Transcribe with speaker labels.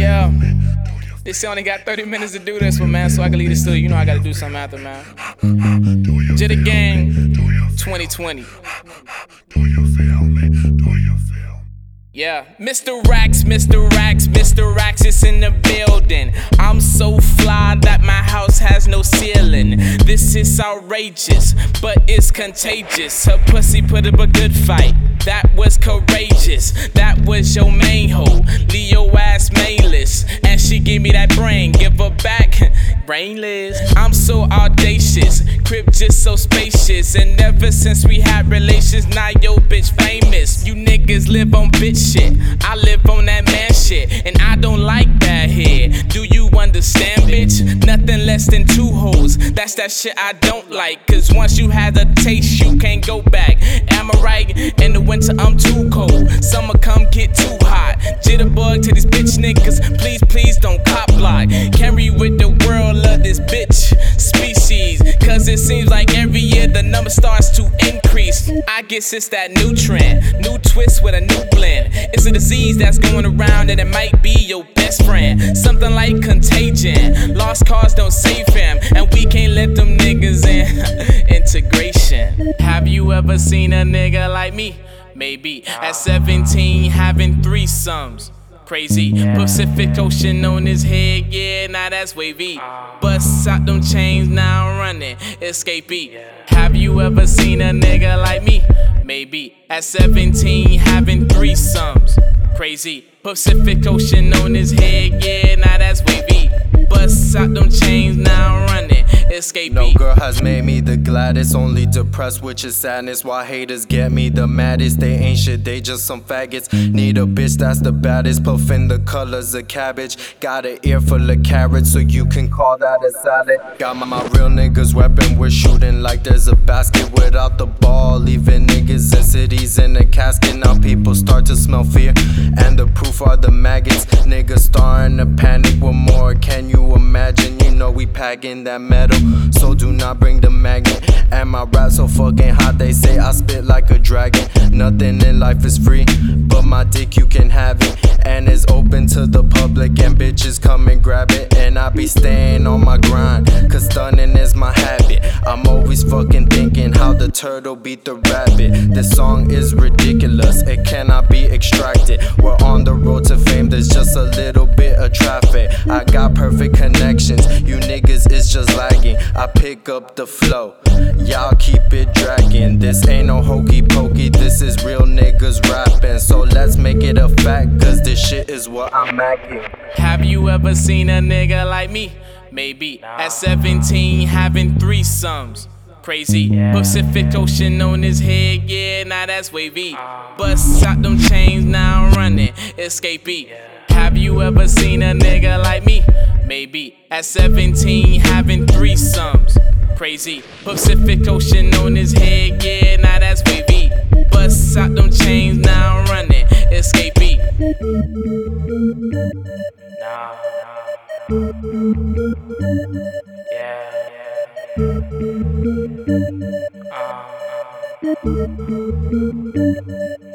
Speaker 1: Yeah. They say only got 30 minutes to do this one, man, so I can leave the studio. You know I gotta do something after, man. Jitty Gang 2020. Yeah, Mr. Rax, Mr. Rax, Mr. Rax is in the building. I'm so fly that my house has no ceiling. This is outrageous, but it's contagious. Her pussy put up a good fight. That was courageous. That was your main hoe. Leo ass. Gave me that brain. Give her back. Brainless. I'm so audacious. Crib just so spacious. And ever since we had relations, now yo bitch famous. You niggas live on bitch shit. I live on that man shit. And I don't like that hair. Do you understand, bitch? Nothing less than two hoes. That's that shit I don't like. Cause once you had a taste, you can't go back. Am I right? In the winter, I'm too cold. Summer come get too hot. Jitterbug to these bitch niggas. Please, please don't it seems like every year the number starts to increase. I guess it's that new trend, new twist with a new blend. It's a disease that's going around and it might be your best friend. Something like contagion. Lost cause don't save him, and we can't let them niggas in. Integration. Have you ever seen a nigga like me? Maybe at 17 having threesomes. Crazy. Pacific Ocean on his head, yeah, now that's wavy. Ah. Bust out them chains, now I'm running. Escapee. Have you ever seen a nigga like me? Maybe at 17 having threesomes. Crazy. Pacific Ocean on his head, yeah, now that's wavy. Bust out them chains, now I'm running. Escapee.
Speaker 2: No girl has made me the gladdest, only depressed, which is sadness. Why haters get me the maddest? They ain't shit, they just some faggots. Need a bitch that's the baddest, puffin' the colors of cabbage. Got an ear full of carrots, so you can call that a salad. Got my, my real niggas weapon, we're shooting like there's a basket without the ball. Leaving niggas in cities in a casket. Now people start to smell fear, and the proof are the maggots. Niggas starting to panic packing that metal. So do not bring the magnet. And my rap so fucking hot, they say I spit like a dragon. Nothing in life is free, but my dick you can have it. And it's open to the public, and bitches come and grab it. And I be staying on my grind, cause stunning is my habit. I'm always fucking thinking how the turtle beat the rabbit. This song is ridiculous, it cannot be extracted. We're on the road to fame, there's just a little bit of traffic. I got perfect connections, you niggas just lagging. I pick up the flow, y'all keep it dragging. This ain't no hokey pokey, this is real niggas rapping. So let's make it a fact, cause this shit is what I'm macking.
Speaker 1: Have you ever seen a nigga like me? Maybe at 17 having threesomes. Crazy. Pacific Ocean on his head, yeah, now that's wavy. Um. Bust out them chains, now I'm running. Escapee. Have you ever seen a nigga like me? baby. At 17, having threesomes. Crazy. Pacific Ocean on his head, yeah, now that's baby. Bust out them chains, now I'm running. Escapee.
Speaker 3: Nah, nah, nah. Yeah. Uh, uh.